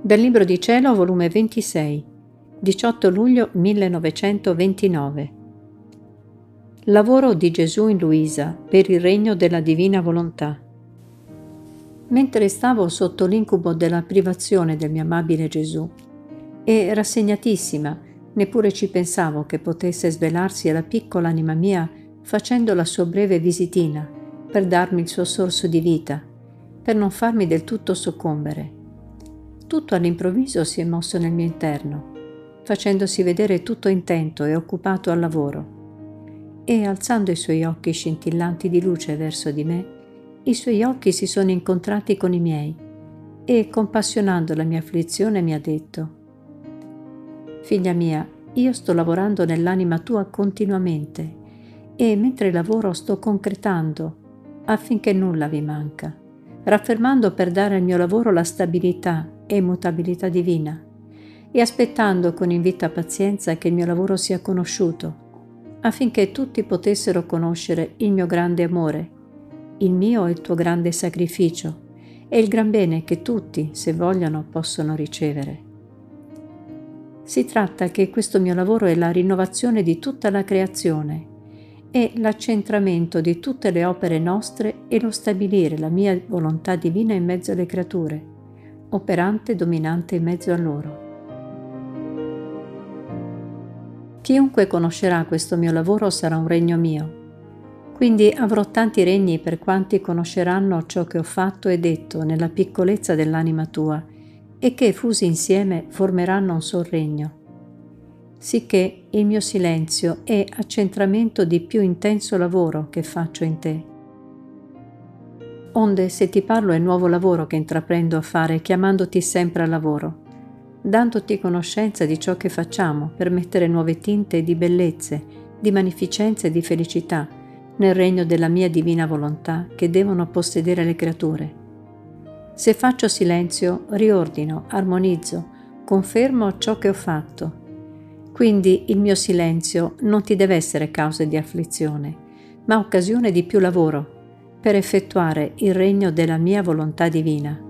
Dal Libro di Cielo, volume 26, 18 luglio 1929. Lavoro di Gesù in Luisa per il regno della divina volontà. Mentre stavo sotto l'incubo della privazione del mio amabile Gesù e rassegnatissima, neppure ci pensavo che potesse svelarsi alla piccola anima mia facendo la sua breve visitina per darmi il suo sorso di vita, per non farmi del tutto soccombere tutto all'improvviso si è mosso nel mio interno, facendosi vedere tutto intento e occupato al lavoro. E alzando i suoi occhi scintillanti di luce verso di me, i suoi occhi si sono incontrati con i miei e, compassionando la mia afflizione, mi ha detto, Figlia mia, io sto lavorando nell'anima tua continuamente e mentre lavoro sto concretando affinché nulla vi manca, raffermando per dare al mio lavoro la stabilità e mutabilità divina e aspettando con invita pazienza che il mio lavoro sia conosciuto, affinché tutti potessero conoscere il mio grande amore, il mio e il tuo grande sacrificio e il gran bene che tutti, se vogliono, possono ricevere. Si tratta che questo mio lavoro è la rinnovazione di tutta la creazione, è l'accentramento di tutte le opere nostre e lo stabilire la mia volontà divina in mezzo alle creature operante e dominante in mezzo a loro. Chiunque conoscerà questo mio lavoro sarà un regno mio. Quindi avrò tanti regni per quanti conosceranno ciò che ho fatto e detto nella piccolezza dell'anima tua, e che fusi insieme formeranno un sol regno. Sicché il mio silenzio è accentramento di più intenso lavoro che faccio in te Onde se ti parlo è nuovo lavoro che intraprendo a fare chiamandoti sempre al lavoro, dandoti conoscenza di ciò che facciamo per mettere nuove tinte di bellezze, di magnificenza e di felicità nel regno della mia divina volontà che devono possedere le creature. Se faccio silenzio, riordino, armonizzo, confermo ciò che ho fatto. Quindi il mio silenzio non ti deve essere causa di afflizione, ma occasione di più lavoro per effettuare il regno della mia volontà divina.